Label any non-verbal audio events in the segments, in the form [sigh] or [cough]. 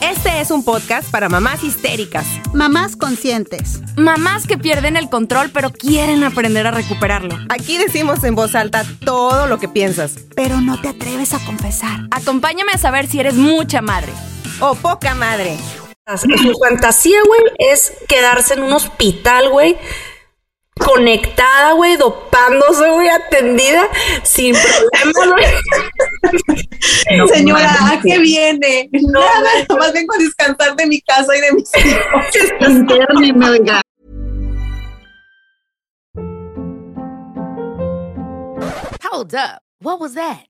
Este es un podcast para mamás histéricas, Mamás conscientes. Mamás que pierden el control pero quieren aprender a recuperarlo. Aquí decimos en voz alta todo lo que piensas. Pero no te atreves a confesar. Acompáñame a saber si eres mucha madre. O poca madre. Su fantasía, güey, es quedarse en un hospital, güey, conectada, güey, dopándose, güey, atendida, sin problema, güey. Señora, ¿a qué viene? Nada, nomás vengo a descansar de mi casa y de mis hijos. [laughs] Interneme, oiga. Hold up. What was that?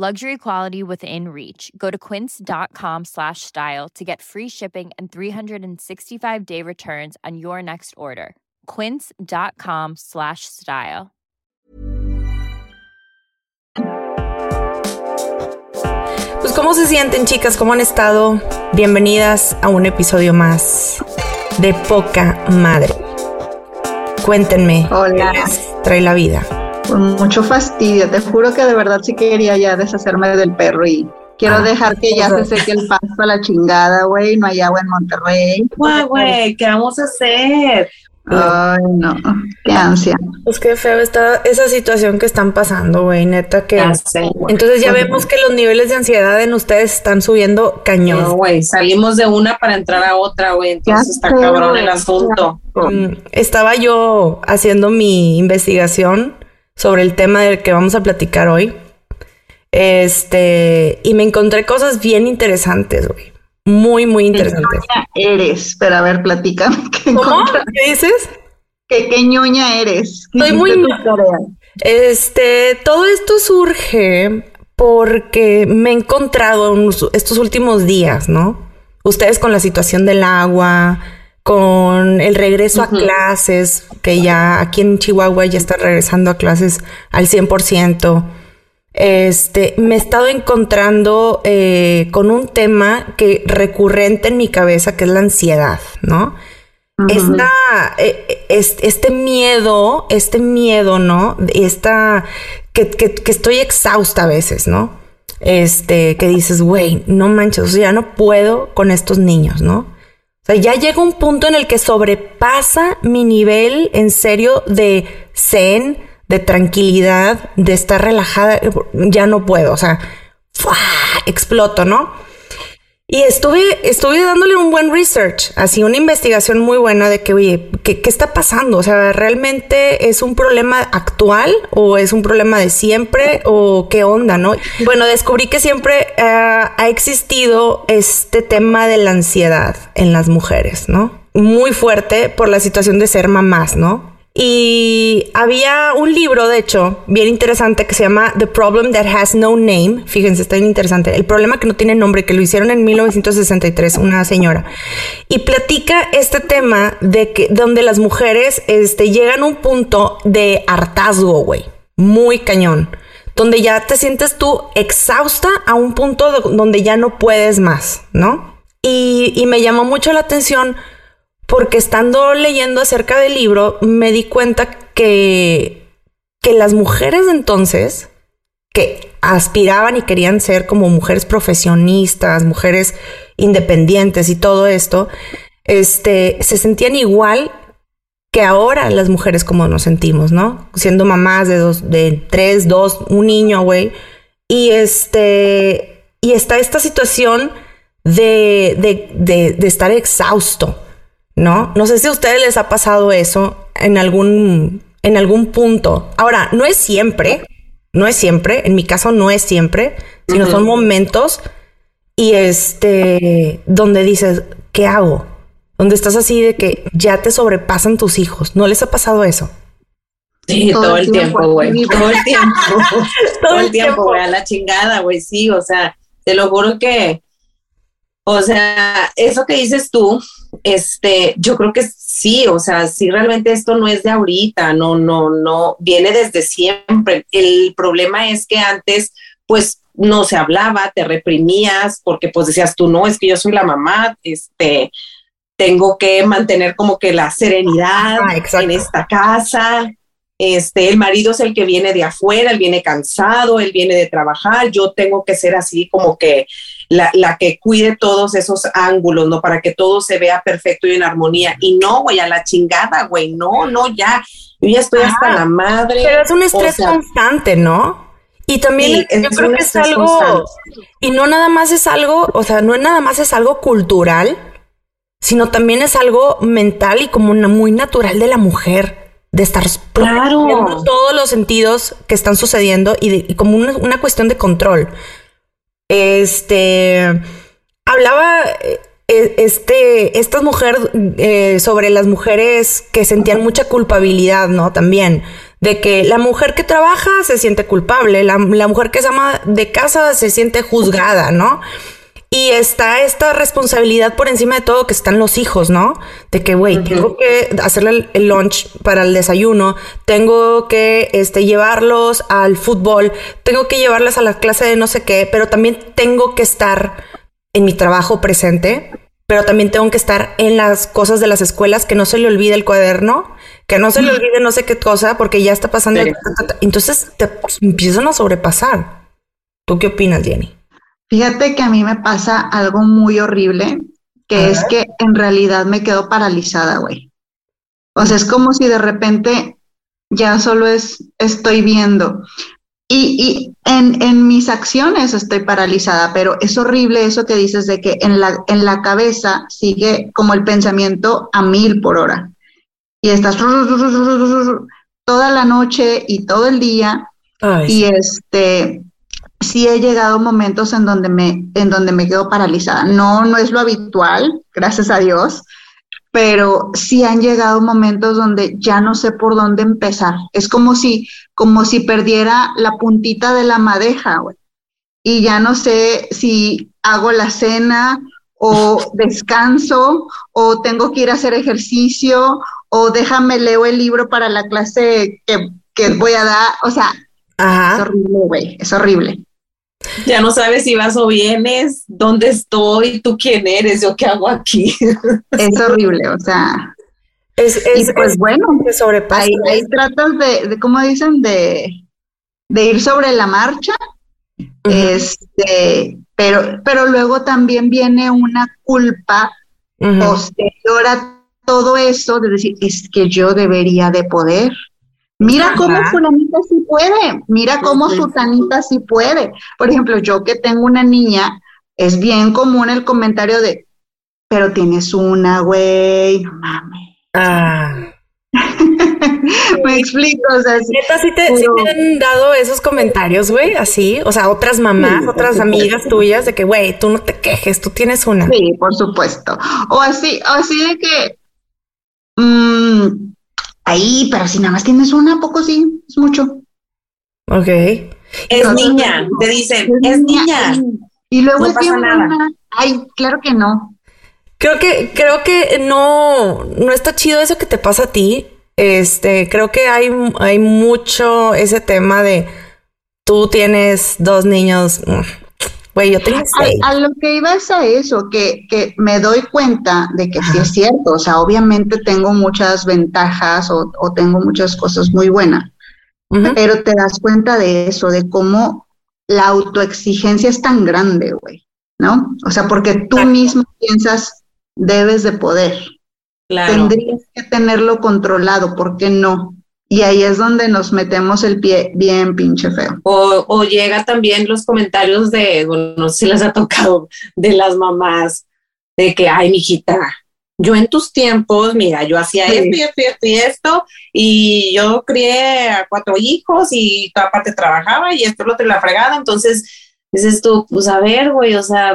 Luxury quality within reach. Go to quince.com slash style to get free shipping and 365 day returns on your next order. Quince.com slash style. Pues, ¿cómo se sienten, chicas? ¿Cómo han estado? Bienvenidas a un episodio más de Poca Madre. Cuéntenme, Hola. ¿qué les trae la vida? Con mucho fastidio. Te juro que de verdad sí quería ya deshacerme del perro y quiero Ah, dejar que ya se seque el pasto a la chingada, güey. No hay agua en Monterrey. Guau, güey, ¿qué vamos a hacer? Ay, no. Qué ansia. Pues qué feo está esa situación que están pasando, güey, neta que... Ya sé, güey. Entonces ya vemos que los niveles de ansiedad en ustedes están subiendo No, cañón. güey, salimos de una para entrar a otra, güey, entonces está cabrón el asunto. Mm, Estaba yo haciendo mi investigación sobre el tema del que vamos a platicar hoy. Este, y me encontré cosas bien interesantes, güey. Muy, muy interesantes. ¿Qué eres? Pero a ver, platícame. ¿Qué, ¿Cómo? ¿Qué dices? ¿Qué, qué ñoña eres? ¿Qué Estoy muy? Este, todo esto surge porque me he encontrado en estos últimos días, ¿no? Ustedes con la situación del agua, con el regreso a clases, que ya aquí en Chihuahua ya están regresando a clases al 100%. Este, me he estado encontrando eh, con un tema que recurrente en mi cabeza, que es la ansiedad, ¿no? Esta, eh, es- este miedo, este miedo, ¿no? Esta, que, que, que estoy exhausta a veces, ¿no? Este, que dices, güey, no manches, o sea, ya no puedo con estos niños, ¿no? Sea, ya llega un punto en el que sobrepasa mi nivel en serio de zen, de tranquilidad, de estar relajada, ya no puedo, o sea, exploto, ¿no? Y estuve, estuve dándole un buen research, así una investigación muy buena de que, oye, ¿qué, qué está pasando? O sea, ¿realmente es un problema actual o es un problema de siempre o qué onda, no? [laughs] Bueno, descubrí que siempre ah, ha existido este tema de la ansiedad en las mujeres, ¿no? Muy fuerte por la situación de ser mamás, ¿no? Y había un libro, de hecho, bien interesante que se llama The Problem That Has No Name. Fíjense, está bien interesante. El problema que no tiene nombre, que lo hicieron en 1963, una señora. Y platica este tema de que donde las mujeres este, llegan a un punto de hartazgo, güey. Muy cañón. Donde ya te sientes tú exhausta a un punto de- donde ya no puedes más, ¿no? Y, y me llamó mucho la atención porque estando leyendo acerca del libro me di cuenta que, que las mujeres de entonces, que aspiraban y querían ser como mujeres profesionistas, mujeres independientes y todo esto, este, se sentían igual que ahora las mujeres como nos sentimos, ¿no? Siendo mamás de dos, de tres, dos, un niño, güey. Y este, y está esta situación de, de, de, de estar exhausto, ¿no? No sé si a ustedes les ha pasado eso en algún, en algún punto. Ahora, no es siempre, no es siempre, en mi caso no es siempre, sino son momentos y este, donde dices, ¿qué hago? Donde estás así de que ya te sobrepasan tus hijos. ¿No les ha pasado eso? Sí, todo, el tiempo, güey. Todo el tiempo. [laughs] todo el tiempo, güey. A la chingada, güey. Sí, o sea, te lo juro que, o sea, eso que dices tú, este, yo creo que sí, o sea, sí realmente esto no es de ahorita, no, no, no, viene desde siempre. El problema es que antes, pues, no se hablaba, te reprimías, porque pues decías tú, no, es que yo soy la mamá, este, tengo que mantener como que la serenidad en esta casa. Este, el marido es el que viene de afuera, él viene cansado, él viene de trabajar, yo tengo que ser así como que la, la, que cuide todos esos ángulos, ¿no? Para que todo se vea perfecto y en armonía. Y no, güey, a la chingada, güey, no, no, ya, yo ya estoy hasta la madre. Pero es un estrés constante, ¿no? Y también yo creo que es algo, constante. y no nada más es algo, o sea, no nada más es algo cultural, sino también es algo mental y como una muy natural de la mujer de estar claro. todos los sentidos que están sucediendo y, de, y como una, una, cuestión de control. Este hablaba este esta mujer eh, sobre las mujeres que sentían mucha culpabilidad, ¿no? También de que la mujer que trabaja se siente culpable, la, la mujer que es ama de casa se siente juzgada, ¿no? Y está esta responsabilidad por encima de todo que están los hijos, ¿no? De que, güey, uh -huh. tengo que hacerle el, lunch para el desayuno, tengo que este, llevarlos al fútbol, tengo que llevarles a la clase de no sé qué, pero también tengo que estar en mi trabajo presente, pero también tengo que estar en las cosas de las escuelas, que no se le olvide el cuaderno, que no se le olvide no sé qué cosa, porque ya está pasando. Sí. Entonces te empiezan a sobrepasar. ¿Tú qué opinas, Jenny? Fíjate que a mí me pasa algo muy horrible, que es que en realidad me quedo paralizada, güey. O sea, es como si de repente ya solo es, estoy viendo. Y, y en, en, mis acciones estoy paralizada, pero es horrible eso que dices de que en la, en la cabeza sigue como el pensamiento a mil por hora. Y estás toda la noche y todo el día. Ay, y sí. este, sí he llegado momentos en donde me, en donde me quedo paralizada. No, no es lo habitual, gracias a Dios, pero sí han llegado momentos donde ya no sé por dónde empezar. Es como si, como si perdiera la puntita de la madeja, güey. Y ya no sé si hago la cena o [laughs] descanso o tengo que ir a hacer ejercicio o déjame leo el libro para la clase que, que voy a dar. O sea, Ajá. es horrible, güey, es horrible. Ya no sabes si vas o vienes, dónde estoy, tú quién eres, yo qué hago aquí. [laughs] Es horrible, o sea. Es, es, y pues es, bueno, ahí, ahí, tratas de, de, ¿cómo dicen? De, de ir sobre la marcha. Uh -huh. Este, pero, pero luego también viene una culpa uh -huh. posterior a todo eso de decir, es que yo debería de poder. Mira cómo fulanita sí puede, mira cómo sutanita sí puede. Por ejemplo, yo que tengo una niña, es bien común el comentario de, pero tienes una, güey, no mames. Ah. [laughs] Me explico, o sea, sí, Neta, ¿sí te, pero... ¿sí te, han dado esos comentarios, güey, así, o sea, otras mamás, sí, otras amigas tuyas, de que, güey, tú no te quejes, tú tienes una. Sí, por supuesto. O así, o así de que, mmm, ahí, pero si nada más tienes una, poco sí, es mucho. Ok. Es Entonces, niña, te dicen, es, es niña. niña. Y luego no es bien buena. Ay, claro que no. Creo que, creo que no, no está chido eso que te pasa a ti. Este, creo que hay, hay mucho ese tema de tú tienes dos niños. Güey, yo tengo seis. A, a, lo que iba es a eso, que, que me doy cuenta de que sí es cierto. O sea, obviamente tengo muchas ventajas o, o tengo muchas cosas muy buenas. Uh -huh. Pero te das cuenta de eso, de cómo la autoexigencia es tan grande, güey, ¿no? O sea, porque tú mismo piensas, debes de poder. Claro. Tendrías que tenerlo controlado, ¿por qué no? Y ahí es donde nos metemos el pie bien pinche feo. O, o llega también los comentarios de, bueno, no sé si les ha tocado, de las mamás, de que, ay, mijita, yo en tus tiempos, mira, yo hacía esto y esto y esto y esto, y yo crié a cuatro hijos y tu aparte trabajaba y esto lo te la fregada, entonces dices tú, pues a ver, güey, o sea,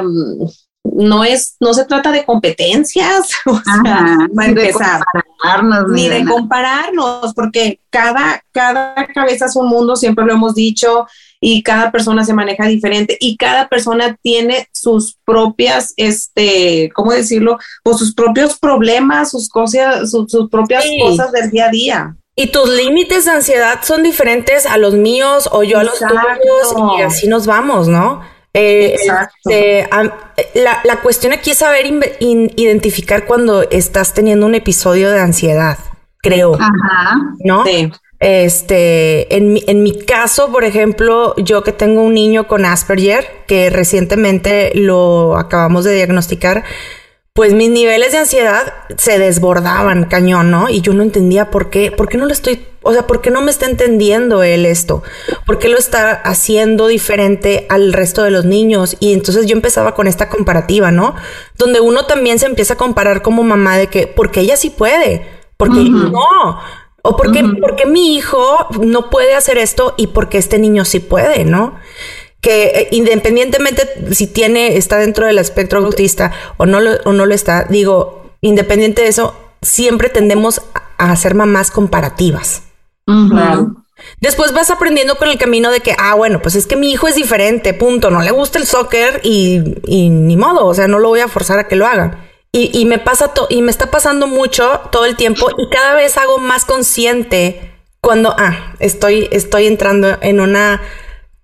no es, no se trata de competencias, [laughs] o sea, ni de compararnos, ni, de, compararnos, porque cada, cada cabeza es un mundo, siempre lo hemos dicho, y cada persona se maneja diferente y cada persona tiene sus propias, este, ¿cómo decirlo? Pues sus propios problemas, sus cosas, sus, propias cosas del día a día. Y tus límites de ansiedad son diferentes a los míos o yo a los tuyos y así nos vamos, ¿no? Eh, este, la, la, cuestión aquí es saber identificar cuando estás teniendo un episodio de ansiedad, creo. Ajá. ¿No? Sí. Este, en mi, en mi caso, por ejemplo, yo que tengo un niño con Asperger, que recientemente lo acabamos de diagnosticar, pues mis niveles de ansiedad se desbordaban cañón, ¿no? Y yo no entendía por qué, por qué no lo estoy, o sea, por qué no me está entendiendo él esto, por qué lo está haciendo diferente al resto de los niños. Y entonces yo empezaba con esta comparativa, ¿no? Donde uno también se empieza a comparar como mamá de que, porque ella sí puede, porque no o por qué, porque mi hijo no puede hacer esto y porque este niño sí puede, ¿no? Que eh, independientemente si tiene, está dentro del espectro autista o no lo, o no lo está, digo, independiente de eso, siempre tendemos a hacer mamás comparativas. Después vas aprendiendo con el camino de que, ah, bueno, pues es que mi hijo es diferente, punto. No le gusta el soccer y, y ni modo, o sea, no lo voy a forzar a que lo haga. Y, me pasa y me está pasando mucho todo el tiempo y cada vez hago más consciente cuando, ah, estoy, estoy entrando en una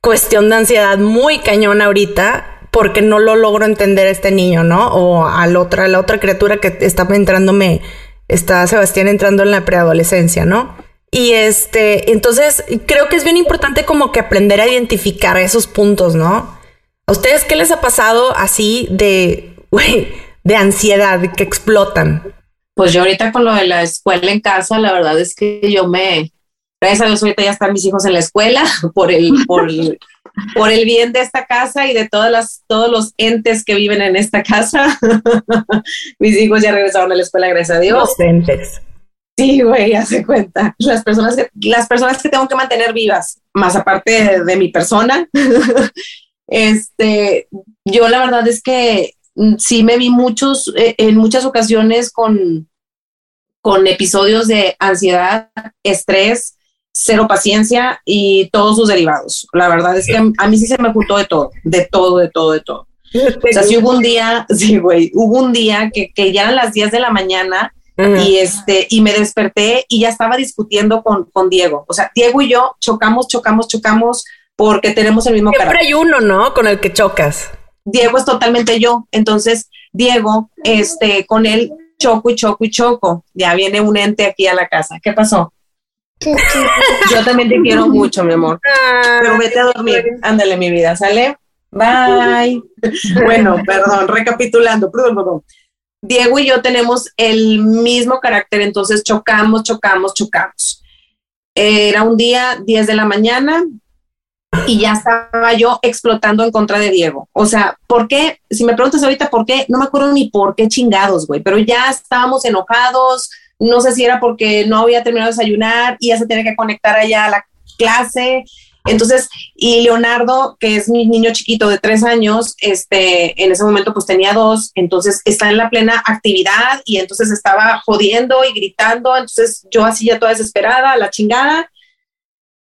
cuestión de ansiedad muy cañona ahorita porque no lo logro entender a este niño, ¿no? O a la otra, la otra criatura que está entrándome, está Sebastián entrando en la preadolescencia, ¿no? Y este, entonces creo que es bien importante como que aprender a identificar esos puntos, ¿no? ¿A ustedes qué les ha pasado así de, güey, de ansiedad que explotan? Pues yo ahorita con lo de la escuela en casa, la verdad es que yo me, gracias a Dios ahorita ya están mis hijos en la escuela [laughs] por el, por, por el bien de esta casa y de todas las, todos los entes que viven en esta casa. [laughs] mis hijos ya regresaron a la escuela, gracias a Dios. Los entes. Sí, güey, hace cuenta. Las personas, que, las personas que tengo que mantener vivas, más aparte de mi persona. [laughs] este, yo la verdad es que Mm, sí me vi muchos, eh, en muchas ocasiones con, con episodios de ansiedad, estrés, cero paciencia y todos sus derivados. La verdad es que a, mí sí se me juntó de todo, de todo, de todo, de todo. [laughs] O sea, sí hubo un día, [laughs] sí, güey, hubo un día que, que ya eran las 10 de la mañana y este, y me desperté y ya estaba discutiendo con, con Diego. O sea, Diego y yo chocamos, chocamos, chocamos porque tenemos el mismo Siempre hay uno, ¿no? Con el que chocas. Diego es totalmente yo. Entonces, Diego, este, con él choco y choco y choco. Ya viene un ente aquí a la casa. ¿Qué pasó? [laughs] Yo también te quiero mucho, mi amor. Pero vete a dormir. Ándale, mi vida, ¿sale? Bye. [laughs] bueno, perdón, recapitulando. Diego y yo tenemos el mismo carácter, entonces chocamos, chocamos, chocamos. Era un día 10 de la mañana, y ya estaba yo explotando en contra de Diego. O sea, ¿por qué? Si me preguntas ahorita por qué, no me acuerdo ni por qué chingados, güey, pero ya estábamos enojados, no sé si era porque no había terminado de desayunar y ya se tenía que conectar allá a la clase. Entonces, y Leonardo, que es mi niño chiquito de tres años, este, en ese momento pues tenía dos, entonces está en la plena actividad y entonces estaba jodiendo y gritando, entonces yo así ya toda desesperada, la chingada,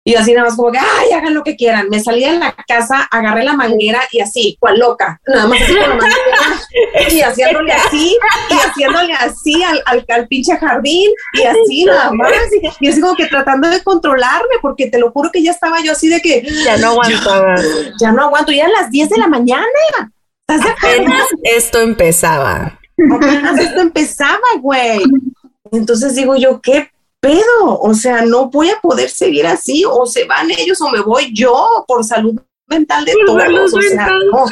y así nada más como que, ay, hagan lo que quieran. Me salí de la casa, agarré la manguera y así, cual loca. Nada más así con la manguera y haciéndole así, y haciéndole así al, al, pinche jardín y así nada más. Y, así como que tratando de controlarme, porque te lo juro que ya estaba yo así de que... Ya no aguantaba. Ya, no aguanto, ya a las 10 de la mañana. Apenas esto empezaba. Apenas esto empezaba, güey. Entonces digo yo, ¿qué pedo? O sea, no voy a poder seguir así, o se van ellos o me voy yo por salud mental de todos. O sea, no,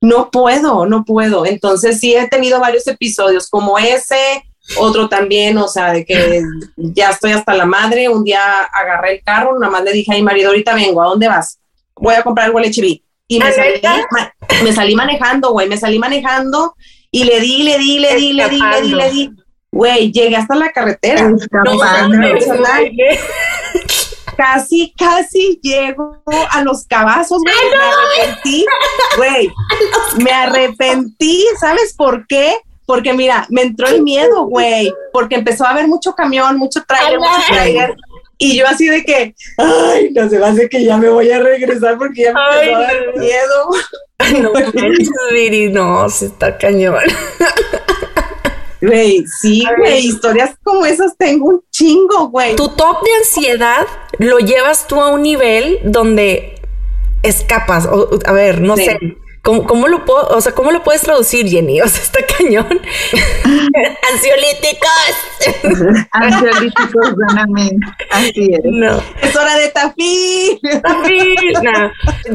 no puedo, no puedo. Entonces sí he tenido varios episodios como ese, otro también, o sea, de que ya estoy hasta la madre. Un día agarré el carro, nada más le dije a mi marido, ahorita vengo, ¿a dónde vas? Voy a comprar algo leche Y me salí, me salí manejando, güey, me salí manejando y le di, le di, le di, le di, le di, le di. Güey, llegué hasta la carretera. No, casi, casi llego a los cabazos, güey. Me arrepentí, güey. Me arrepentí, ¿sabes por qué? Porque mira, me entró el miedo, güey, porque empezó a haber mucho camión, mucho trailer, mucho trailer. Y yo así de que, ay, no se va a hacer que ya me voy a regresar porque ya me empezó a dar miedo. No, [laughs] no, se está cañón. Güey, sí, güey, historias como esas tengo un chingo, güey. Tu top de ansiedad lo llevas tú a un nivel donde escapas. a ver, no sé. ¿Cómo, ¿Cómo, lo puedo, o sea, cómo lo puedes traducir, Jenny? [laughs] O sea, está cañón. [laughs] Ansiolíticos. Ansiolíticos. Así es. No. Es hora de tafil.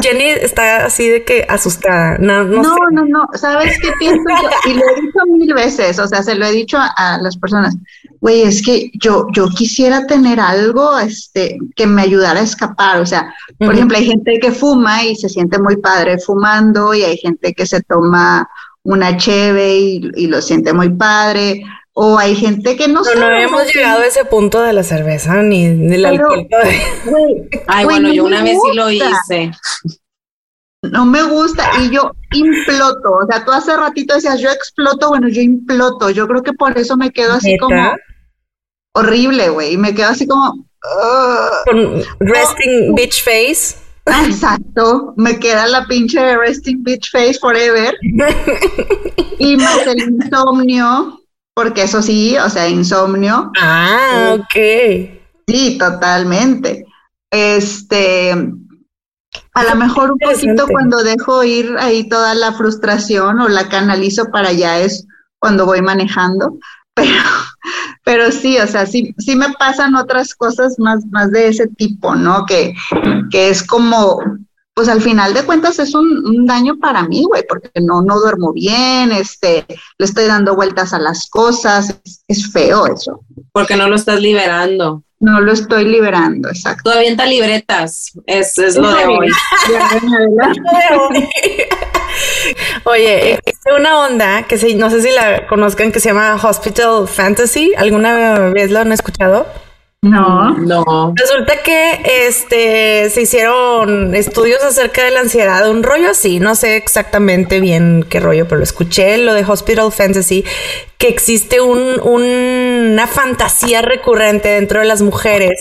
Jenny está así de que asustada. No, no, no, no, no. ¿Sabes qué pienso yo? [laughs] Y lo he dicho mil veces, o sea, se lo he dicho a las personas güey, es que yo, yo quisiera tener algo este, que me ayudara a escapar. O sea, por ejemplo, hay gente que fuma y se siente muy padre fumando y hay gente que se toma una cheve y, lo siente muy padre. O hay gente que no, no No hemos llegado a ese punto de la cerveza ni del alcohol. Ay, bueno, yo una vez sí lo hice. No me gusta y yo imploto. O sea, tú hace ratito decías, yo exploto, bueno, yo imploto. Yo creo que por eso me quedo así como horrible, güey. Y me quedo así como. Con resting bitch face. Exacto, me queda la pinche resting bitch face forever. [laughs] y más el insomnio, porque eso sí, o sea, insomnio. Ah, ok. Sí, totalmente. Este, a lo mejor un poquito cuando dejo ir ahí toda la frustración o la canalizo para allá es cuando voy manejando, [laughs] pero, pero sí, o sea, sí, sí me pasan otras cosas más, más de ese tipo, ¿no? Que, que es como, pues al final de cuentas es un, daño para mí, güey, porque no, no duermo bien, este, le estoy dando vueltas a las cosas, es, feo eso. Porque no lo estás liberando. No lo estoy liberando, exacto. Todavía está libretas, es, es lo de [laughs] hoy. Oye, existe una onda que se, no sé si la conozcan que se llama Hospital Fantasy. ¿Alguna vez lo han escuchado? No. No. Resulta que este se hicieron estudios acerca de la ansiedad, un rollo así, no sé exactamente bien qué rollo, pero lo escuché, lo de Hospital Fantasy, que existe un, una fantasía recurrente dentro de las mujeres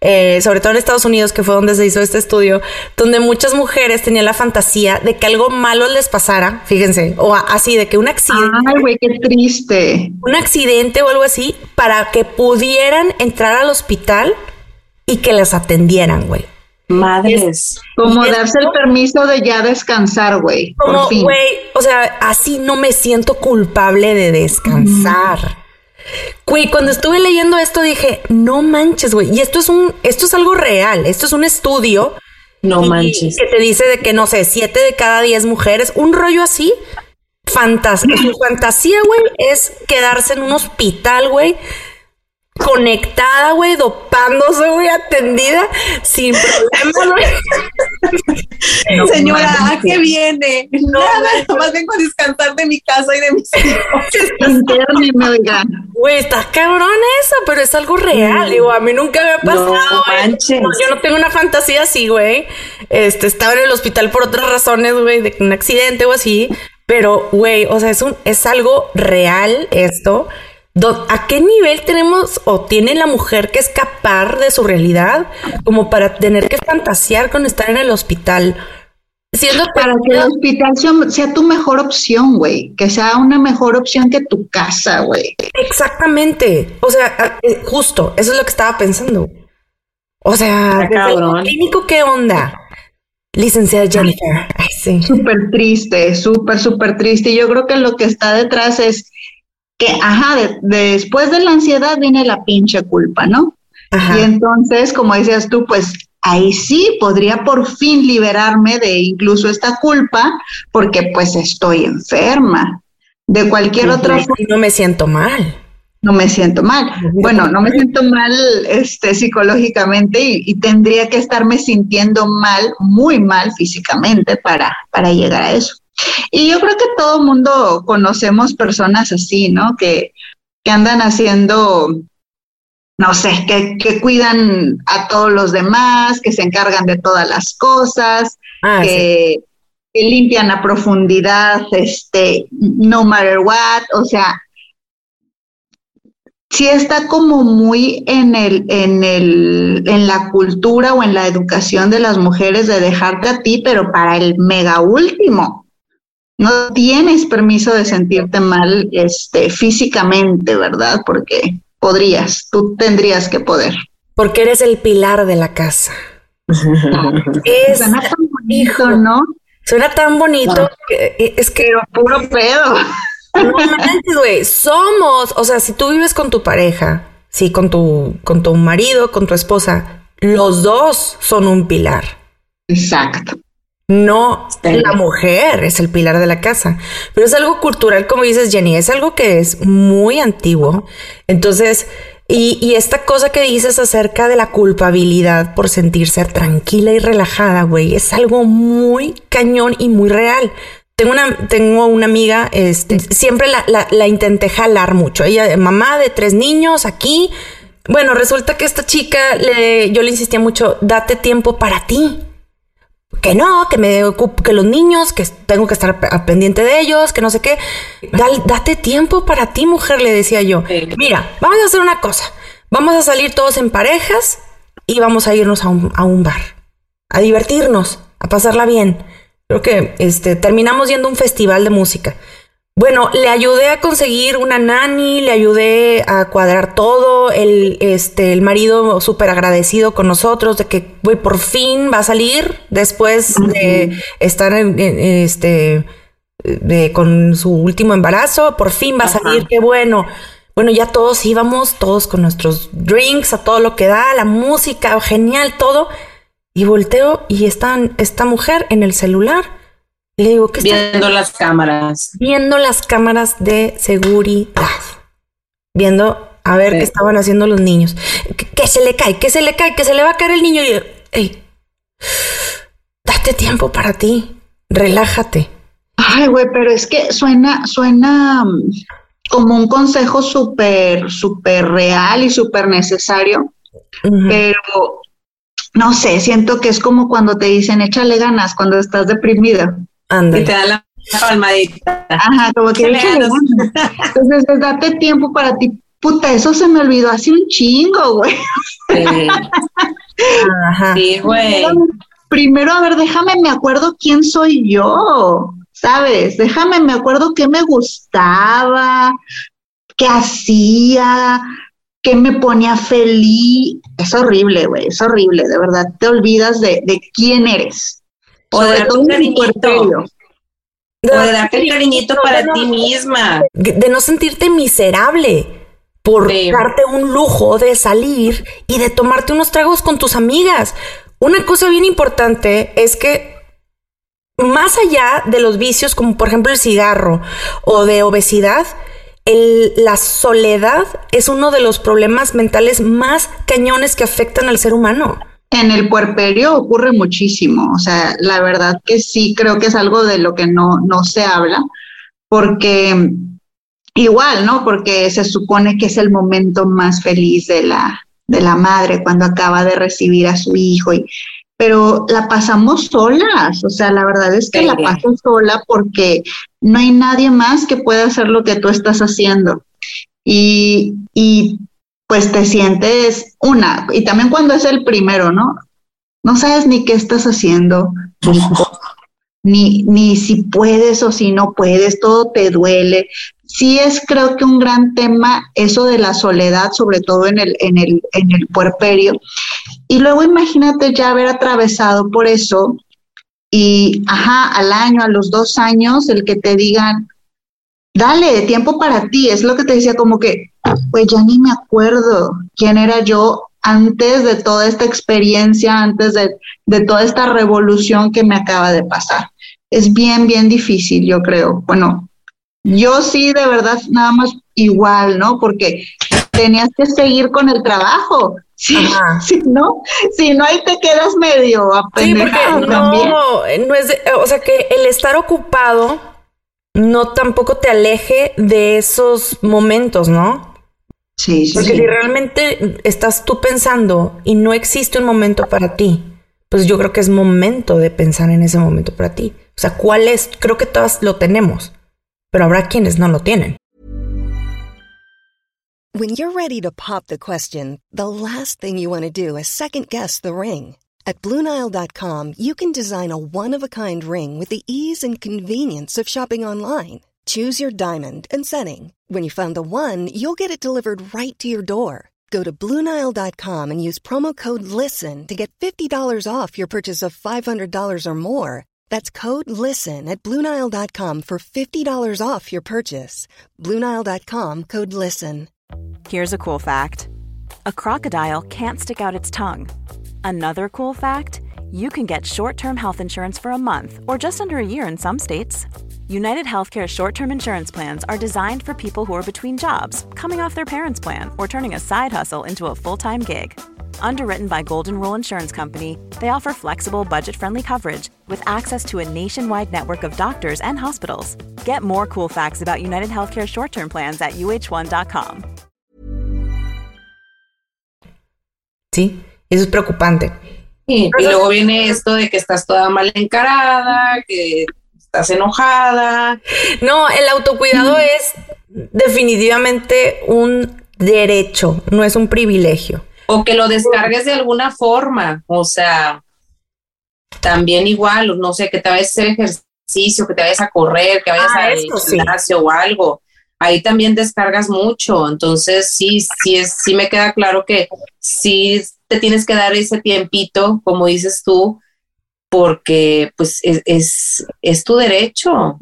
eh, sobre todo en Estados Unidos, que fue donde se hizo este estudio, donde muchas mujeres tenían la fantasía de que algo malo les pasara, fíjense, o así, de que un accidente. Ay, güey, qué triste. Un accidente o algo así, para que pudieran entrar al hospital y que las atendieran, güey. Madres. como darse el permiso de ya descansar, güey. Como, güey, o sea, así no me siento culpable de descansar. Güey, cuando estuve leyendo esto dije, no manches, güey. Y esto es un, esto es algo real, esto es un estudio. No manches. Que te dice de que, no sé, siete de cada diez mujeres, un rollo así. Fantasía. [laughs] Su fantasía, güey, es quedarse en un hospital, güey, conectada, güey, dopándose, güey, atendida sin problema, güey. Señora, ¿a qué viene? No, Nada, nomás vengo a descansar de mi casa y de mis [laughs] hijos. Güey, estás cabrón esa, pero es algo real. Digo, a mí nunca me ha pasado. No manches. yo no tengo una fantasía así, güey. Este, estaba en el hospital por otras razones, güey, de un accidente o así. Pero, güey, o sea, es un, es algo real esto. ¿A qué nivel tenemos o tiene la mujer que escapar de su realidad como para tener que fantasear con estar en el hospital? Siendo para que el hospital sea, tu mejor opción, güey. Que sea una mejor opción que tu casa, güey. Exactamente. O sea, eh, justo, eso es lo que estaba pensando. O sea, el clínico, ¿qué onda? Licenciada Jennifer. Ay, sí. Súper triste, súper, súper triste. Y yo creo que lo que está detrás es que, ajá, después de la ansiedad viene la pinche culpa, ¿no? Y entonces, como decías tú, pues ahí sí podría por fin liberarme de incluso esta culpa porque pues estoy enferma. De cualquier otra forma. No me siento mal. No me siento mal. Bueno, no me siento mal este, psicológicamente y, tendría que estarme sintiendo mal, muy mal físicamente para, para llegar a eso. Y yo creo que todo mundo conocemos personas así, ¿no? Que, que andan haciendo no sé, que, cuidan a todos los demás, que se encargan de todas las cosas, ah, que, limpian a profundidad, este, no matter what, o sea, sí está como muy en el, en el, en la cultura o en la educación de las mujeres de dejarte a ti, pero para el mega último. No tienes permiso de sentirte mal este, físicamente, ¿verdad? Porque podrías, tú tendrías que poder. Porque eres el pilar de la casa. es, Suena tan bonito, ¿no? Suena tan bonito que eh, es que... Pero puro pedo. No güey. Somos, o sea, si tú vives con tu pareja, sí, con tu, con tu marido, con tu esposa, los dos son un pilar. Exacto. No la mujer es el pilar de la casa, pero es algo cultural, como dices Jenny, es algo que es muy antiguo. Entonces, y, y esta cosa que dices acerca de la culpabilidad por sentirse tranquila y relajada, güey, es algo muy cañón y muy real. Tengo una, tengo una amiga, este, siempre la, la, la intenté jalar mucho. Ella, mamá de tres niños aquí. Bueno, resulta que esta chica, le, yo le insistía mucho, date tiempo para ti que no, que me ocupo, que los niños, que tengo que estar pendiente de ellos, que no sé qué. date tiempo para ti, mujer, le decía yo. Mira, vamos a hacer una cosa. Vamos a salir todos en parejas y vamos a irnos a un, a un bar, a divertirnos, a pasarla bien. Creo que este, terminamos yendo a un festival de música. Bueno, le ayudé a conseguir una nani, le ayudé a cuadrar todo, el, este, el marido súper agradecido con nosotros de que, güey, por fin va a salir después de estar en, este, de, con su último embarazo, por fin va a salir, qué bueno. Bueno, ya todos íbamos, todos con nuestros drinks, a todo lo que da, la música, genial, todo. Y volteo y están esta mujer en el celular le digo, ¿qué Viendo las cámaras. Viendo las cámaras de seguridad. Viendo a ver qué estaban haciendo los niños. Que, se le cae, que se le cae, que se le va a caer el niño. Y hey, date tiempo para ti. Relájate. Ay, güey, pero es que suena, suena mm, como un consejo súper, súper real y súper necesario. Pero no sé, siento que es como cuando te dicen échale ganas cuando estás deprimida. Y te da la palmadita. Ajá, como que Entonces, date tiempo para ti. Puta, eso se me olvidó hace un chingo, güey. Sí. Ajá. Sí, güey. Primero, a ver, déjame, me acuerdo quién soy yo, ¿sabes? Déjame, me acuerdo qué me gustaba, qué hacía, qué me ponía feliz. Es horrible, güey, es horrible, de verdad. Te olvidas de, de quién eres. O de darte un cariñito. De, o de darte un cariñito para ti misma. De no sentirte miserable por darte un lujo de salir y de tomarte unos tragos con tus amigas. Una cosa bien importante es que más allá de los vicios como por ejemplo el cigarro o de obesidad, el, la soledad es uno de los problemas mentales más cañones que afectan al ser humano. En el puerperio ocurre muchísimo, o sea, la verdad que sí creo que es algo de lo que no, no se habla, porque igual, ¿no? Porque se supone que es el momento más feliz de la, de la madre cuando acaba de recibir a su hijo, y, pero la pasamos solas, o sea, la verdad es que la paso sola porque no hay nadie más que pueda hacer lo que tú estás haciendo. Y, y pues te sientes una, y también cuando es el primero, ¿no? No sabes ni qué estás haciendo, ni, ni si puedes o si no puedes, todo te duele. Sí es creo que un gran tema eso de la soledad, sobre todo en el, en el, en el puerperio. Y luego imagínate ya haber atravesado por eso y, ajá, al año, a los dos años, el que te digan, dale, tiempo para ti, es lo que te decía como que, pues ya ni me acuerdo quién era yo antes de toda esta experiencia, antes de, de toda esta revolución que me acaba de pasar. Es bien, bien difícil, yo creo. Bueno, yo sí, de verdad, nada más igual, ¿no? Porque tenías que seguir con el trabajo. [laughs] Sí, si no, si no ahí te quedas medio Sí, porque no, no es, o sea que el estar ocupado no tampoco te aleje de esos momentos, ¿no? Sí, sí. Porque si realmente estás tú pensando y no existe un momento para ti, pues yo creo que es momento de pensar en ese momento para ti. O sea, ¿cuál es? Creo que todas lo tenemos, pero habrá quienes no lo tienen. When you're ready to pop the question, the last thing you want to do is second guess the ring. At Bluenile.com, you can design a one-of-a-kind ring with the ease and convenience of shopping online. Choose your diamond and setting. When you find the one, you'll get it delivered right to your door. Go to Bluenile.com and use promo code LISTEN to get $50 off your purchase of $500 or more. That's code LISTEN at Bluenile.com for $50 off your purchase. Bluenile.com code LISTEN. Here's a cool fact a crocodile can't stick out its tongue. Another cool fact you can get short term health insurance for a month or just under a year in some states. United Healthcare short term insurance plans are designed for people who are between jobs, coming off their parents' plan, or turning a side hustle into a full time gig. Underwritten by Golden Rule Insurance Company, they offer flexible, budget friendly coverage with access to a nationwide network of doctors and hospitals. Get more cool facts about United Healthcare short term plans at uh1.com. Sí, eso es preocupante. Sí, y luego viene esto de que estás toda mal encarada, que estás enojada. No, el autocuidado es definitivamente un derecho, no es un privilegio. O que lo descargues de alguna forma, o sea, también igual, no sé, que te vayas a hacer ejercicio, que te vayas a correr, que vayas ah, al gimnasio o algo. Ahí también descargas mucho, entonces sí, sí es, sí me queda claro que sí te tienes que dar ese tiempito, como dices tú, porque pues es, es, tu derecho.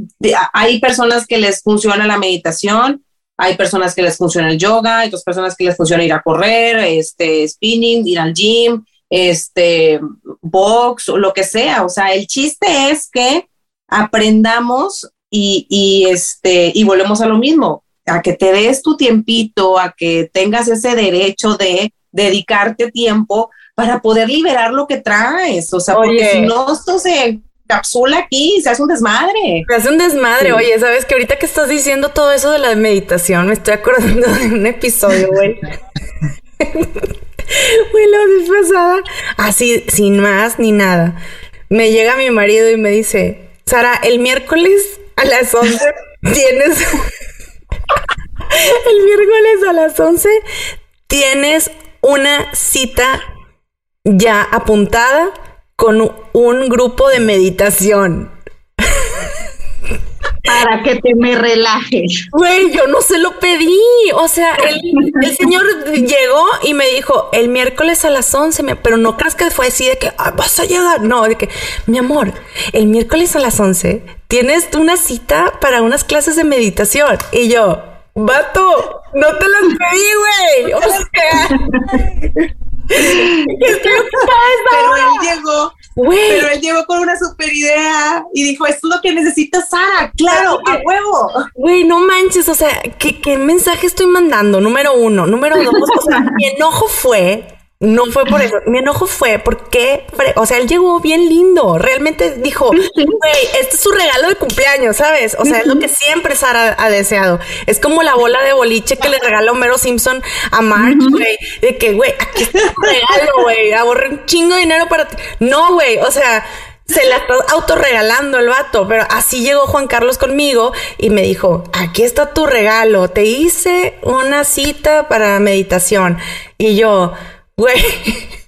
Hay personas que les funciona la meditación, hay personas que les funciona el yoga, hay otras personas que les funciona ir a correr, este, spinning, ir al gym, este, box lo que sea. O sea, el chiste es que aprendamos y, y, este, y volvemos a lo mismo, a que te des tu tiempito, a que tengas ese derecho de dedicarte tiempo para poder liberar lo que traes. O sea, porque si no, esto se capsula aquí, se hace un desmadre. Se hace un desmadre. Oye, ¿sabes que ahorita que estás diciendo todo eso de la meditación, me estoy acordando de un episodio, güey. [laughs] Güey, la vez pasada, así, sin más ni nada. Me llega mi marido y me dice, Sara, el miércoles a las 11 tienes... el miércoles a las 11 tienes una cita ya apuntada con un grupo de meditación. Para que te me relajes. Güey, yo no se lo pedí. O sea, el, señor llegó y me dijo el miércoles a las 11, pero no creas que fue así de que ah, vas a llegar. No, de que, mi amor, el miércoles a las 11 tienes una cita para unas clases de meditación. Y yo, vato, no te las pedí, güey. O sea, [laughs] pero él llegó, pero él llegó con una super idea y dijo, esto es lo que necesita Sara, claro, a huevo. Güey, no manches, o sea, ¿qué, ¿qué, mensaje estoy mandando? Número uno. Número dos, o sea, mi enojo fue no fue por eso. Mi enojo fue porque, o sea, él llegó bien lindo. Realmente dijo, güey, este es su regalo de cumpleaños, ¿sabes? O sea, es lo que siempre Sara ha deseado. Es como la bola de boliche que le regaló Mero Simpson a Mark, güey. De que, güey, aquí está tu regalo, güey. Ahorré un chingo de dinero para ti. No, güey, o sea, se la está autorregalando el vato, pero así llegó Juan Carlos conmigo y me dijo, aquí está tu regalo, te hice una cita para meditación. Y yo, Güey. [laughs]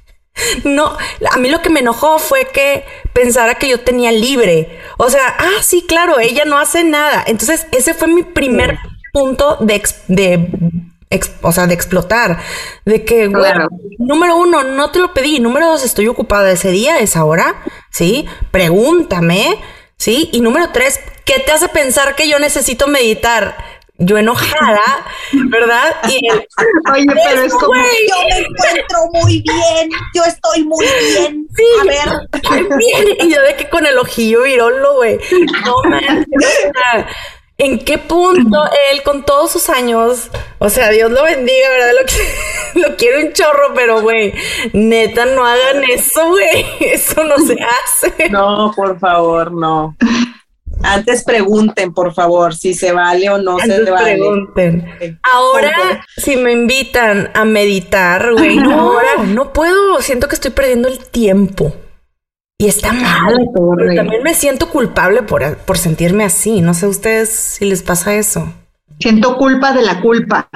No, a mí lo que me enojó fue que pensara que yo tenía libre. O sea, ah, sí, claro, ella no hace nada. Entonces, ese fue mi primer punto de, de o sea, de explotar. De que, güey, número uno, no te lo pedí. Número dos, estoy ocupada ese día, esa hora. Sí, pregúntame. Sí, y número tres, ¿qué te hace pensar que yo necesito meditar? Yo enojada, ¿verdad? Y [laughs] Oye, pero es como, yo me encuentro muy bien, yo estoy muy bien. Sí, a ver. [laughs] Bien. Y yo de que con el ojillo virolo, güey. No man, ¿En qué punto él, con todos sus años, o sea, Dios lo bendiga, ¿verdad? Lo, que, [laughs] lo quiero un chorro, pero, güey, neta, no hagan eso, güey. Eso no se hace. No, por favor, no. Antes pregunten, por favor, si se vale o no se vale. Pregunten. Ahora, si me invitan a meditar, güey, no, no puedo. Siento que estoy perdiendo el tiempo. Y está mal. Pero también me siento culpable por, por sentirme así. No sé ustedes si les pasa eso. Siento culpa de la culpa.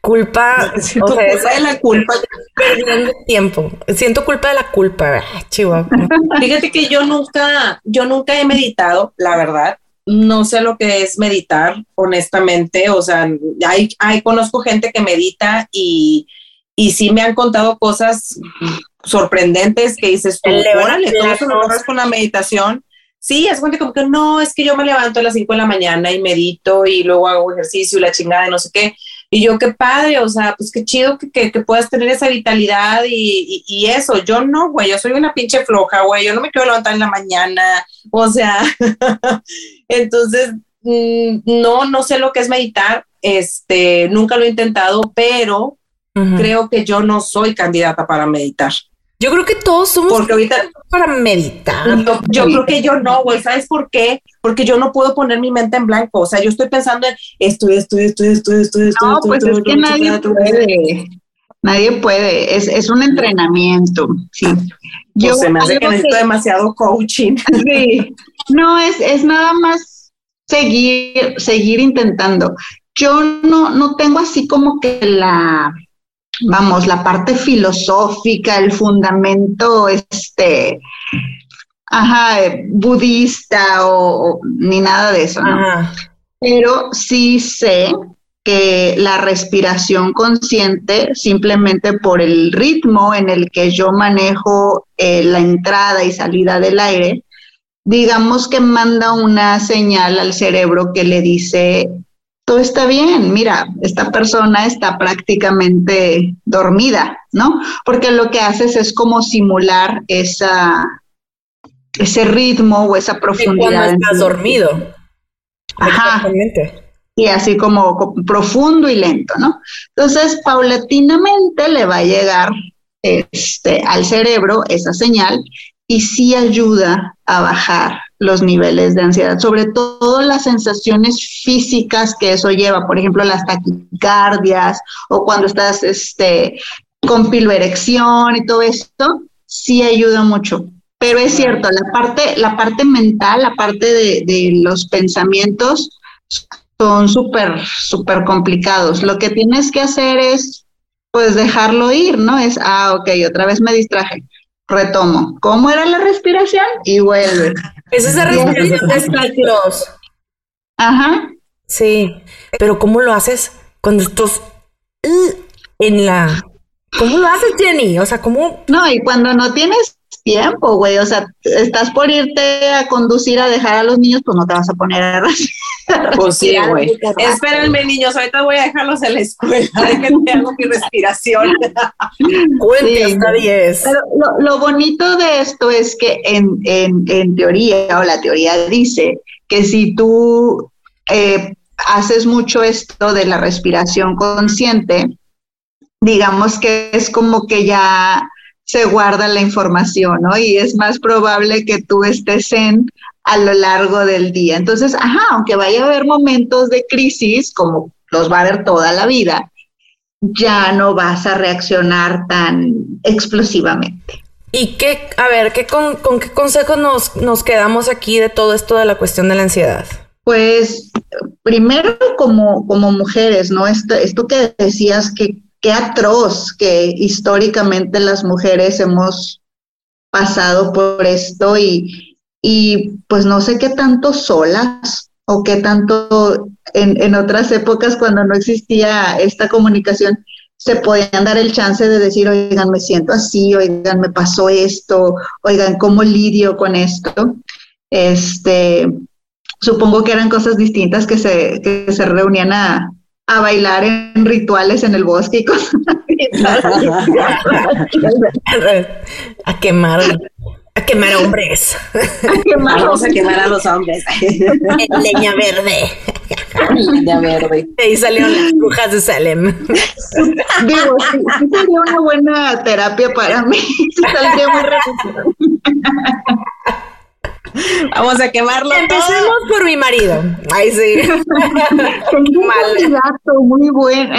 Culpa, siento culpa de la culpa. Perdiendo tiempo. Siento culpa de la culpa, Chihuahua. Fíjate que yo nunca, yo nunca he meditado, la verdad. No sé lo que es meditar, honestamente. O sea, hay, hay conozco gente que medita y, y sí me han contado cosas sorprendentes que dices tú, órale, todo eso lo con la meditación. Sí, es como que no, es que yo me levanto a las 5 de la mañana y medito y luego hago ejercicio y la chingada y no sé qué. Y yo, qué padre, o sea, pues qué chido que, que, puedas tener esa vitalidad y, y, eso. Yo no, güey, yo soy una pinche floja, güey, yo no me quiero levantar en la mañana, o sea, [laughs] entonces, mm, no, no sé lo que es meditar, este, nunca lo he intentado, pero creo que yo no soy candidata para meditar. Yo creo que todos somos Porque ahorita, para meditar. Yo, creo que yo no, güey. ¿Sabes por qué? Porque yo no puedo poner mi mente en blanco. O sea, yo estoy pensando en esto, esto, esto, esto, esto, esto. No, pues es que nadie puede. Nadie puede. Es, es un entrenamiento. Sí. Yo se me hace que necesito demasiado coaching. [laughs] Sí. No, es, es nada más seguir, seguir intentando. Yo no, no tengo así como que la vamos, la parte filosófica, el fundamento, este, ajá, budista o, ni nada de eso, ¿no? Pero sí sé que la respiración consciente, simplemente por el ritmo en el que yo manejo eh, la entrada y salida del aire, digamos que manda una señal al cerebro que le dice, todo está bien, mira, esta persona está prácticamente dormida, ¿no? Porque lo que haces es como simular esa, ese ritmo o esa profundidad. Cuando estás dormido. Ajá. Y así como, profundo y lento, ¿no? Entonces, paulatinamente le va a llegar este, al cerebro esa señal y sí ayuda a bajar los niveles de ansiedad, sobre todo las sensaciones físicas que eso lleva, por ejemplo, las taquicardias o cuando estás este, con piloerección y todo esto, sí ayuda mucho. Pero es cierto, la parte, la parte mental, la parte de, de los pensamientos son súper, súper complicados. Lo que tienes que hacer es, pues, dejarlo ir, ¿no? Es, ah, ok, otra vez me distraje retomo. ¿Cómo era la respiración? Y vuelve. [laughs] Es esa respiración de ciclos. Ajá. Sí, pero ¿cómo lo haces cuando estás uh, en la... ¿Cómo lo haces, Jenny? O sea, ¿cómo...? No, y cuando no tienes tiempo, güey. O sea, estás por irte a conducir a dejar a los niños, pues no te vas a poner a Pues sí, [laughs] güey. Espérenme, niños, ahorita voy a dejarlos en la escuela, [laughs] que te hago mi respiración. [laughs] Cuente hasta 10. Pero lo, bonito de esto es que en, en, teoría, o la teoría dice que si tú eh, haces mucho esto de la respiración consciente, digamos que es como que ya se guarda la información, ¿no? Y es más probable que tú estés en a lo largo del día. Entonces, ajá, aunque vaya a haber momentos de crisis, como los va a haber toda la vida, ya no vas a reaccionar tan explosivamente. ¿Y qué, a ver, ¿qué con, qué consejos nos, nos quedamos aquí de todo esto de la cuestión de la ansiedad? Pues primero como, como mujeres, ¿no? Esto, esto que decías que qué atroz que históricamente las mujeres hemos pasado por esto y, y pues no sé qué tanto solas o qué tanto en, en otras épocas cuando no existía esta comunicación se podían dar el chance de decir, oigan, me siento así, oigan, me pasó esto, oigan, ¿cómo lidio con esto? Este, supongo que eran cosas distintas que se, que se reunían a, a bailar en rituales en el bosque y cosas a quemar a quemar hombres. A quemar, Vamos a quemar a los hombres. leña verde. leña verde. Ahí salieron las brujas de Salem. Digo, sí, sería una buena terapia para mí. Saldría muy rápido. [laughs] Vamos a quemarlo Empecemos por mi marido. Ay, sí. [laughs] Mal. Muy bueno.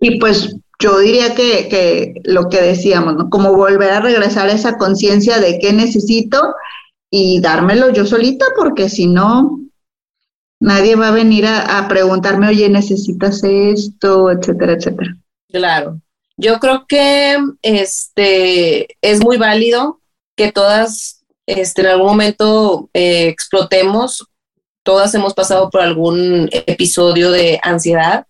y pues yo diría que, que, lo que decíamos, ¿no? Como volver a regresar a esa conciencia de qué necesito y dármelo yo solita, porque si no, nadie va a venir a, a preguntarme, oye, necesitas esto, etcétera, etcétera. Claro. Yo creo que este es muy válido que todas este, en algún momento eh, explotemos. Todas hemos pasado por algún episodio de ansiedad.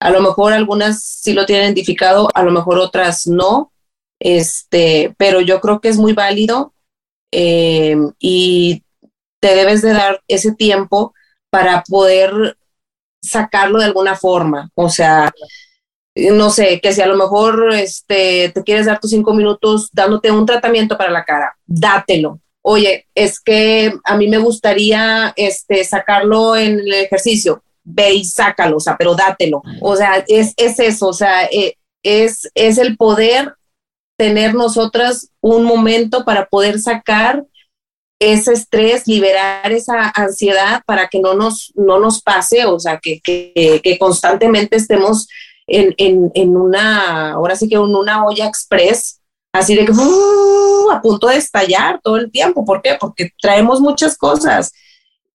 A lo mejor algunas sí lo tienen identificado, a lo mejor otras no. Este, pero yo creo que es muy válido eh, y te debes de dar ese tiempo para poder sacarlo de alguna forma. O sea, no sé, que si a lo mejor este, te quieres dar tus cinco minutos dándote un tratamiento para la cara, dátelo oye, es que a mí me gustaría este, sacarlo en el ejercicio, ve y sácalo, o sea, pero dátelo. O sea, es, eso, o sea, eh, es, es el poder tener nosotras un momento para poder sacar ese estrés, liberar esa ansiedad para que no nos, no nos pase, o sea, que, que, constantemente estemos en, en, en, una, ahora sí que en una olla express así de que uh, a punto de estallar todo el tiempo. ¿Por qué? Porque traemos muchas cosas.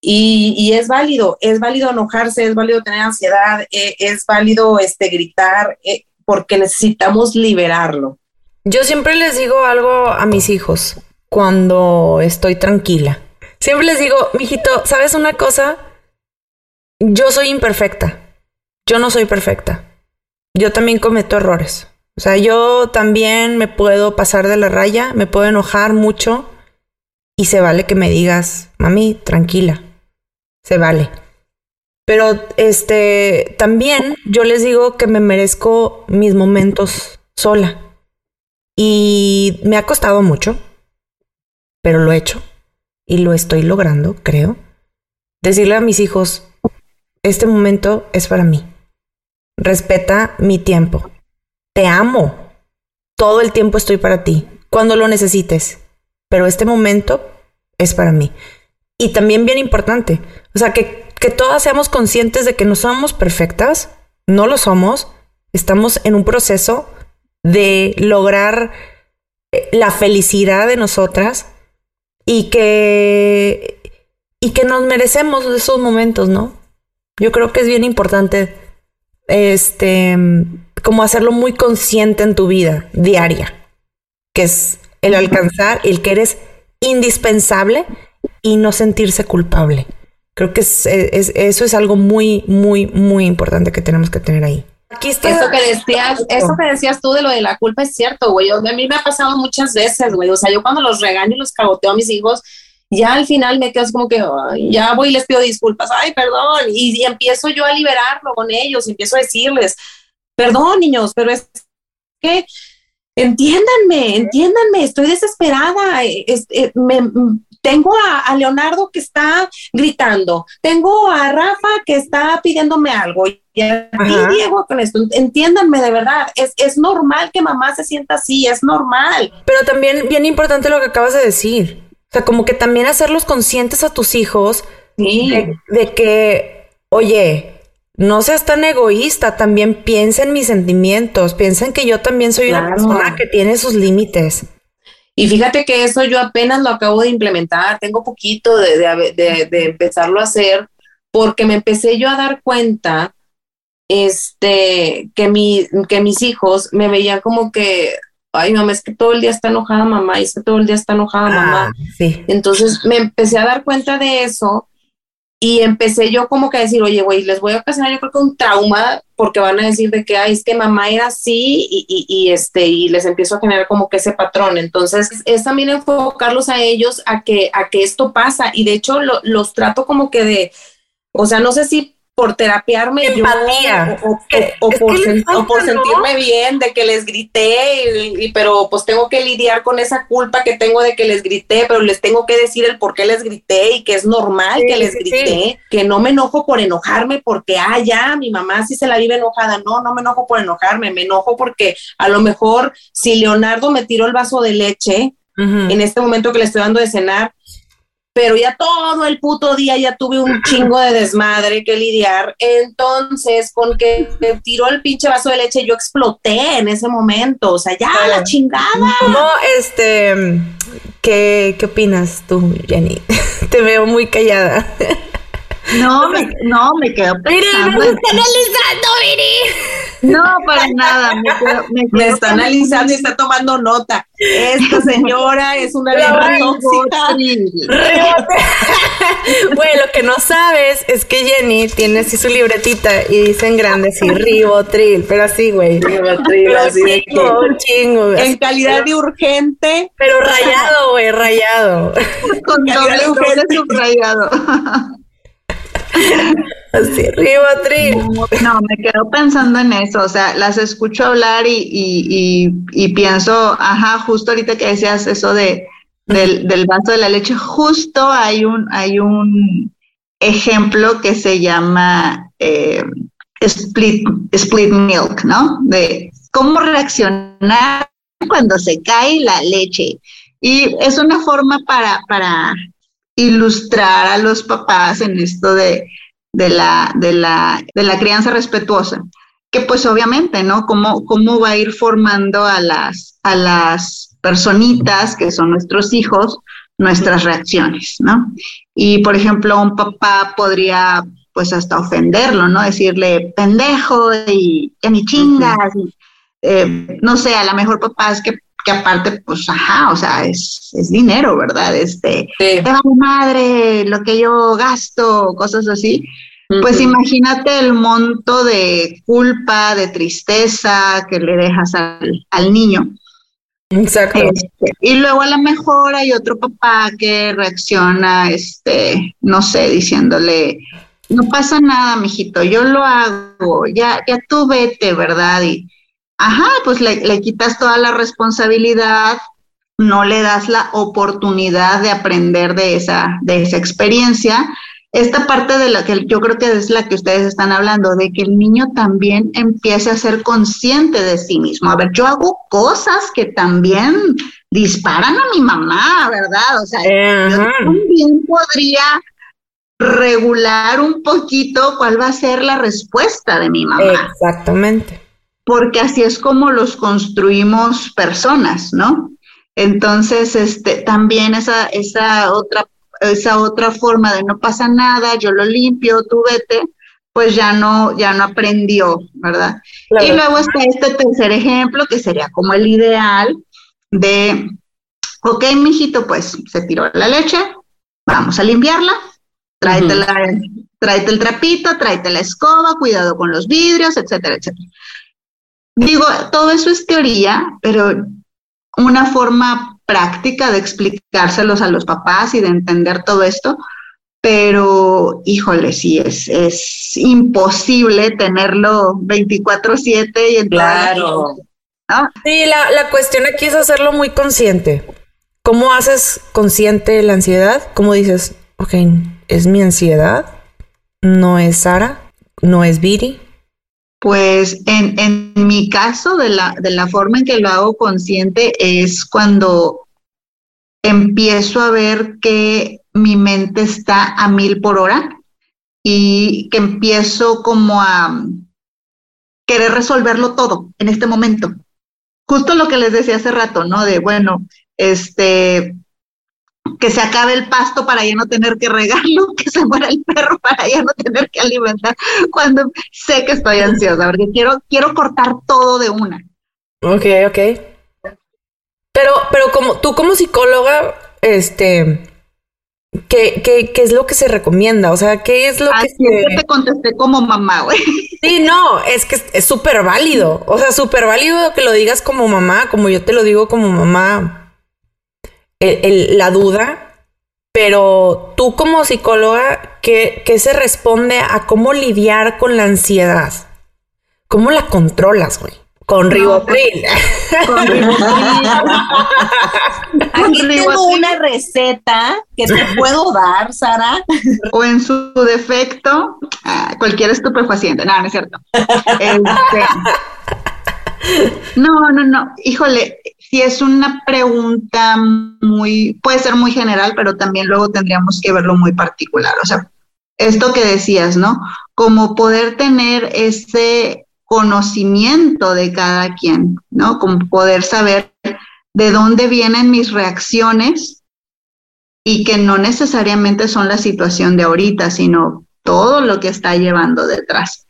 Y, es válido, es válido enojarse, es válido tener ansiedad, eh, es válido este, gritar, eh, porque necesitamos liberarlo. Yo siempre les digo algo a mis hijos cuando estoy tranquila. Siempre les digo, mijito, ¿sabes una cosa? Yo soy imperfecta. Yo no soy perfecta. Yo también cometo errores. O sea, yo también me puedo pasar de la raya, me puedo enojar mucho y se vale que me digas, mami, tranquila, se vale. Pero este, también yo les digo que me merezco mis momentos sola. Y me ha costado mucho, pero lo he hecho y lo estoy logrando, creo. Decirle a mis hijos, este momento es para mí. Respeta mi tiempo te amo. Todo el tiempo estoy para ti, cuando lo necesites. Pero este momento es para mí. Y también bien importante, o sea, que, que todas seamos conscientes de que no somos perfectas, no lo somos, estamos en un proceso de lograr eh, la felicidad de nosotras y que y que nos merecemos esos momentos, ¿no? Yo creo que es bien importante este como hacerlo muy consciente en tu vida diaria, que es el alcanzar, el que eres indispensable y no sentirse culpable. Creo que es, eso es algo muy, muy, muy importante que tenemos que tener ahí. Aquí está. Eso que decías, eso que decías tú de lo de la culpa es cierto, güey. A mí me ha pasado muchas veces, güey. O sea, yo cuando los regaño y los caboteo a mis hijos, ya al final me quedo como que ya voy y les pido disculpas, ay, perdón, y, y, empiezo yo a liberarlo con ellos, empiezo a decirles, Perdón, niños, pero es que entiéndanme, entiéndanme, estoy desesperada. Eh, tengo a, Leonardo que está gritando, tengo a Rafa que está pidiéndome algo y a Diego con esto. Entiéndanme de verdad, es, es normal que mamá se sienta así, es normal. Pero también bien importante lo que acabas de decir. O sea, como que también hacerlos conscientes a tus hijos de que, oye, no seas tan egoísta, también piensa en mis sentimientos, piensa en que yo también soy una persona que tiene sus límites. Y fíjate que eso yo apenas lo acabo de implementar, tengo poquito de, empezarlo a hacer, porque me empecé yo a dar cuenta este, que, mi, que mis hijos me veían como que, ay mamá, es que todo el día está enojada mamá, es que todo el día está enojada mamá. Ah, sí. Entonces me empecé a dar cuenta de eso y empecé yo como que a decir, oye, güey, les voy a ocasionar yo creo que un trauma porque van a decir de que, ay, es que mamá era así y, y, y, este, y les empiezo a generar como que ese patrón. Entonces, es también enfocarlos a ellos a que, a que esto pasa. Y de hecho, los trato como que de, o sea, no sé si por terapiarme yo o, por, sentirme bien de que les grité, y, pero pues tengo que lidiar con esa culpa que tengo de que les grité, pero les tengo que decir el por qué les grité y que es normal que les grité, que no me enojo por enojarme porque, ah, ya, mi mamá sí se la vive enojada, no, no me enojo por enojarme, me enojo porque a lo mejor si Leonardo me tiró el vaso de leche, en este momento que le estoy dando de cenar, pero ya todo el puto día ya tuve un [clears throat] chingo de desmadre que lidiar. Entonces, con que me tiró el pinche vaso de leche, yo exploté en ese momento. O sea, ya la chingada. No, este, ¿qué, qué opinas tú, Jenny? [laughs] Te veo muy callada. No, [laughs] me, no, me quedo pensando. me está analizando, Viri. No, para nada. Me, quedo, me, está analizando y está tomando nota. Esta señora es una vieja tóxica. [laughs] bueno, lo que no sabes es que Jenny tiene así su libretita y dice en grande así, ribotril, pero así, güey. Ribotril, así de que... Chingo, En calidad de urgente. Pero rayado, güey, rayado. Con doble urgente subrayado. [laughs] Así, ribotril. No, me quedo pensando en eso, o sea, las escucho hablar y, y, y, pienso, ajá, justo ahorita que decías eso de, del, del, vaso de la leche, justo hay un, hay un ejemplo que se llama eh, split, split milk, ¿no? De cómo reaccionar cuando se cae la leche. Y es una forma para, para ilustrar a los papás en esto de, de, la, de, la, de la crianza respetuosa, que pues obviamente, ¿no? ¿Cómo, cómo va a ir formando a las, a las personitas que son nuestros hijos nuestras reacciones, ¿no? Y por ejemplo, un papá podría pues hasta ofenderlo, ¿no? Decirle pendejo y que ni chingas, eh, no sé, a lo mejor papás que que aparte, pues, ajá, o sea, es, es dinero, ¿verdad? Este, te va madre, lo que yo gasto, cosas así. Pues imagínate el monto de culpa, de tristeza que le dejas al, al niño. Exacto. Este, y luego a lo mejor hay otro papá que reacciona, este, no sé, diciéndole, no pasa nada, mijito, yo lo hago, ya, ya tú vete, ¿verdad? Y, ajá, pues le, quitas toda la responsabilidad, no le das la oportunidad de aprender de esa, de esa experiencia. Esta parte de la que yo creo que es la que ustedes están hablando, de que el niño también empiece a ser consciente de sí mismo. A ver, yo hago cosas que también disparan a mi mamá, ¿verdad? O sea, yo también podría regular un poquito cuál va a ser la respuesta de mi mamá. Exactamente porque así es como los construimos personas, ¿no? Entonces, este, también esa, esa otra, esa otra forma de no pasa nada, yo lo limpio, tú vete, pues ya no, ya no aprendió, ¿verdad? Y luego está este tercer ejemplo, que sería como el ideal de, ok, mijito, pues se tiró la leche, vamos a limpiarla, tráete, tráete el trapito, tráete la escoba, cuidado con los vidrios, etcétera, etcétera. Digo, todo eso es teoría, pero una forma práctica de explicárselos a los papás y de entender todo esto, pero híjole, sí, es, es imposible tenerlo 24/7 y en Claro. Sí, la, la cuestión aquí es hacerlo muy consciente. ¿Cómo haces consciente la ansiedad? ¿Cómo dices, ok, es mi ansiedad? No es Sara, no es Viri, pues en, en mi caso, de la, de la forma en que lo hago consciente, es cuando empiezo a ver que mi mente está a mil por hora y que empiezo como a querer resolverlo todo en este momento. Justo lo que les decía hace rato, ¿no? De, bueno, este, que se acabe el pasto para ya no tener que regarlo, [laughs] que se muera el perro para ya no tener que alimentar, cuando sé que estoy ansiosa, porque quiero, quiero cortar todo de una. Ok, ok. Pero, pero como tú como psicóloga, este, ¿qué, qué, qué es lo que se recomienda? O sea, ¿qué es lo Así que... te contesté como mamá, güey. Sí, no, es que es súper válido. O sea, súper válido que lo digas como mamá, como yo te lo digo como mamá. La duda, pero tú como psicóloga, ¿qué, ¿qué, se responde a cómo lidiar con la ansiedad? ¿Cómo la controlas, güey? Con ribotril. [laughs] con ribotril. Aquí tengo una receta que te puedo dar, Sara. O en su defecto, ah, cualquier estupefaciente. No, no es cierto. Este, [laughs] no, no, no. Híjole, si es una pregunta muy, puede ser muy general, pero también luego tendríamos que verlo muy particular. O sea, esto que decías, ¿no? Como poder tener ese conocimiento de cada quien, ¿no? Como poder saber de dónde vienen mis reacciones y que no necesariamente son la situación de ahorita, sino todo lo que está llevando detrás.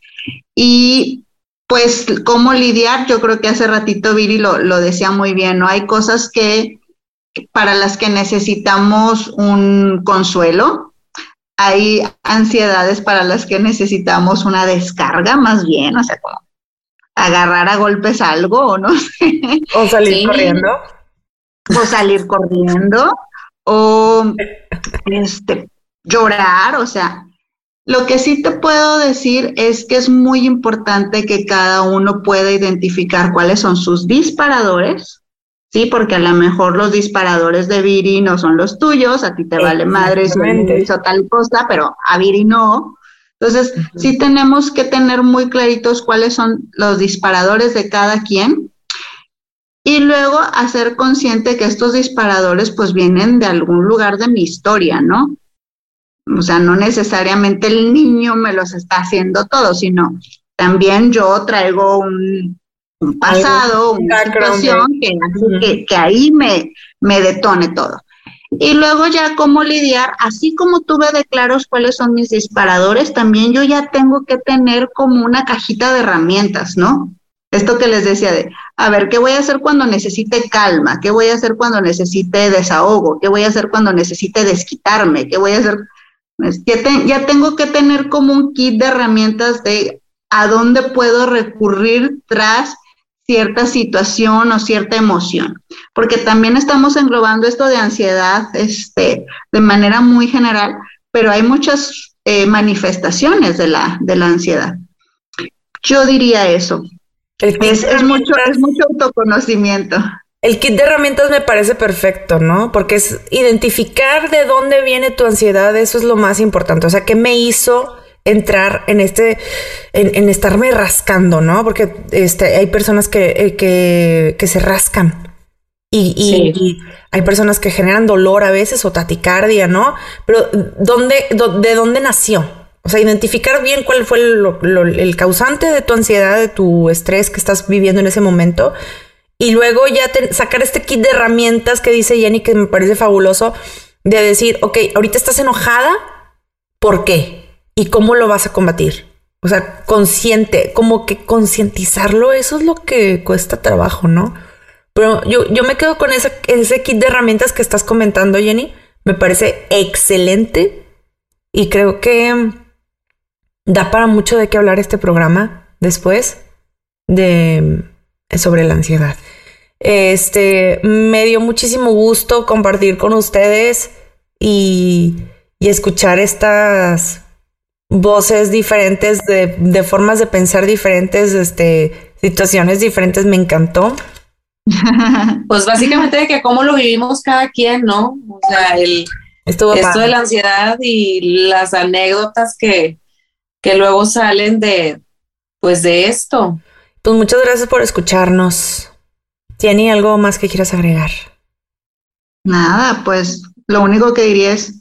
Y pues cómo lidiar, yo creo que hace ratito Viri lo, lo decía muy bien, ¿no? Hay cosas que para las que necesitamos un consuelo, hay ansiedades para las que necesitamos una descarga más bien, o sea, como agarrar a golpes algo o no [laughs] sé. O salir corriendo. O salir corriendo. O este, llorar, o sea, lo que sí te puedo decir es que es muy importante que cada uno pueda identificar cuáles son sus disparadores, ¿sí? Porque a lo mejor los disparadores de Viri no son los tuyos, a ti te vale madre si hizo tal cosa, pero a Viri no. Entonces, sí tenemos que tener muy claritos cuáles son los disparadores de cada quien y luego hacer consciente que estos disparadores pues vienen de algún lugar de mi historia, ¿no? O sea, no necesariamente el niño me los está haciendo todo, sino también yo traigo un, pasado, una situación que, que, ahí me, me detone todo. Y luego ya cómo lidiar, así como tuve de claros cuáles son mis disparadores, también yo ya tengo que tener como una cajita de herramientas, ¿no? Esto que les decía de, a ver, ¿qué voy a hacer cuando necesite calma? ¿Qué voy a hacer cuando necesite desahogo? ¿Qué voy a hacer cuando necesite desquitarme? ¿Qué voy a hacer? Pues, ya, ya tengo que tener como un kit de herramientas de a dónde puedo recurrir tras cierta situación o cierta emoción, porque también estamos englobando esto de ansiedad este, de manera muy general, pero hay muchas eh, manifestaciones de la, de la ansiedad. Yo diría eso. Es, es, mucho, es mucho autoconocimiento. El kit de herramientas me parece perfecto, ¿no? Porque es identificar de dónde viene tu ansiedad, eso es lo más importante. O sea, ¿qué me hizo entrar en este, en, estarme rascando, ¿no? Porque este, hay personas que, eh, que, se rascan y, hay personas que generan dolor a veces o taticardia, ¿no? Pero ¿dónde, ¿de dónde nació? O sea, identificar bien cuál fue el causante de tu ansiedad, de tu estrés que estás viviendo en ese momento. Y luego ya sacar este kit de herramientas que dice Jenny que me parece fabuloso, de decir, ok, ahorita estás enojada, ¿por qué? y cómo lo vas a combatir. O sea, consciente, como que concientizarlo, eso es lo que cuesta trabajo, ¿no? Pero yo, yo me quedo con ese, ese kit de herramientas que estás comentando, Jenny. Me parece excelente y creo que da para mucho de qué hablar este programa después de sobre la ansiedad. Este me dio muchísimo gusto compartir con ustedes y, y escuchar estas voces diferentes, de, formas de pensar diferentes, este, situaciones diferentes, me encantó. [laughs] Pues básicamente de que cómo lo vivimos cada quien, ¿no? O sea, el, esto de la ansiedad y las anécdotas que, que luego salen de, pues de esto. Pues muchas gracias por escucharnos. ¿Tiene algo más que quieras agregar? Nada, pues lo único que diría es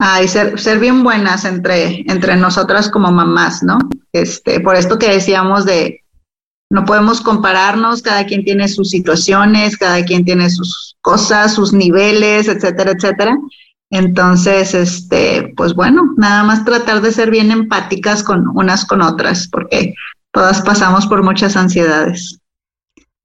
Ay, ser, ser bien buenas entre, entre nosotras como mamás, ¿no? Este, por esto que decíamos de no podemos compararnos, cada quien tiene sus situaciones, cada quien tiene sus cosas, sus niveles, etcétera, etcétera. Entonces, este, pues bueno, nada más tratar de ser bien empáticas con unas con otras, porque todas pasamos por muchas ansiedades.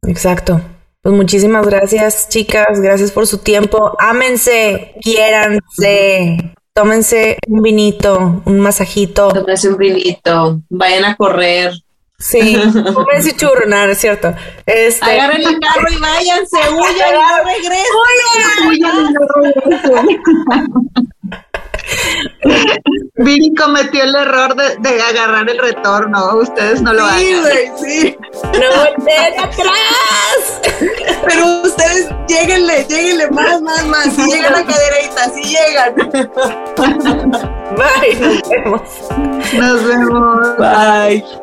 Exacto. Pues muchísimas gracias, chicas. Gracias por su tiempo. Ámense, quiéranse. Tómense un vinito, un masajito. Tómense un vinito. Vayan a correr. Sí, tómense churro, nada, es cierto. Este... Agarren el carro y váyanse, huyan y no regresen. Viri cometió el error de, agarrar el retorno. Ustedes no lo sí, hagan. sí, ¡No volteen atrás! Pero ustedes lleguenle, lleguenle más, más, más. Si llegan a cadereita, si llegan. Bye, nos vemos. Nos vemos. Bye.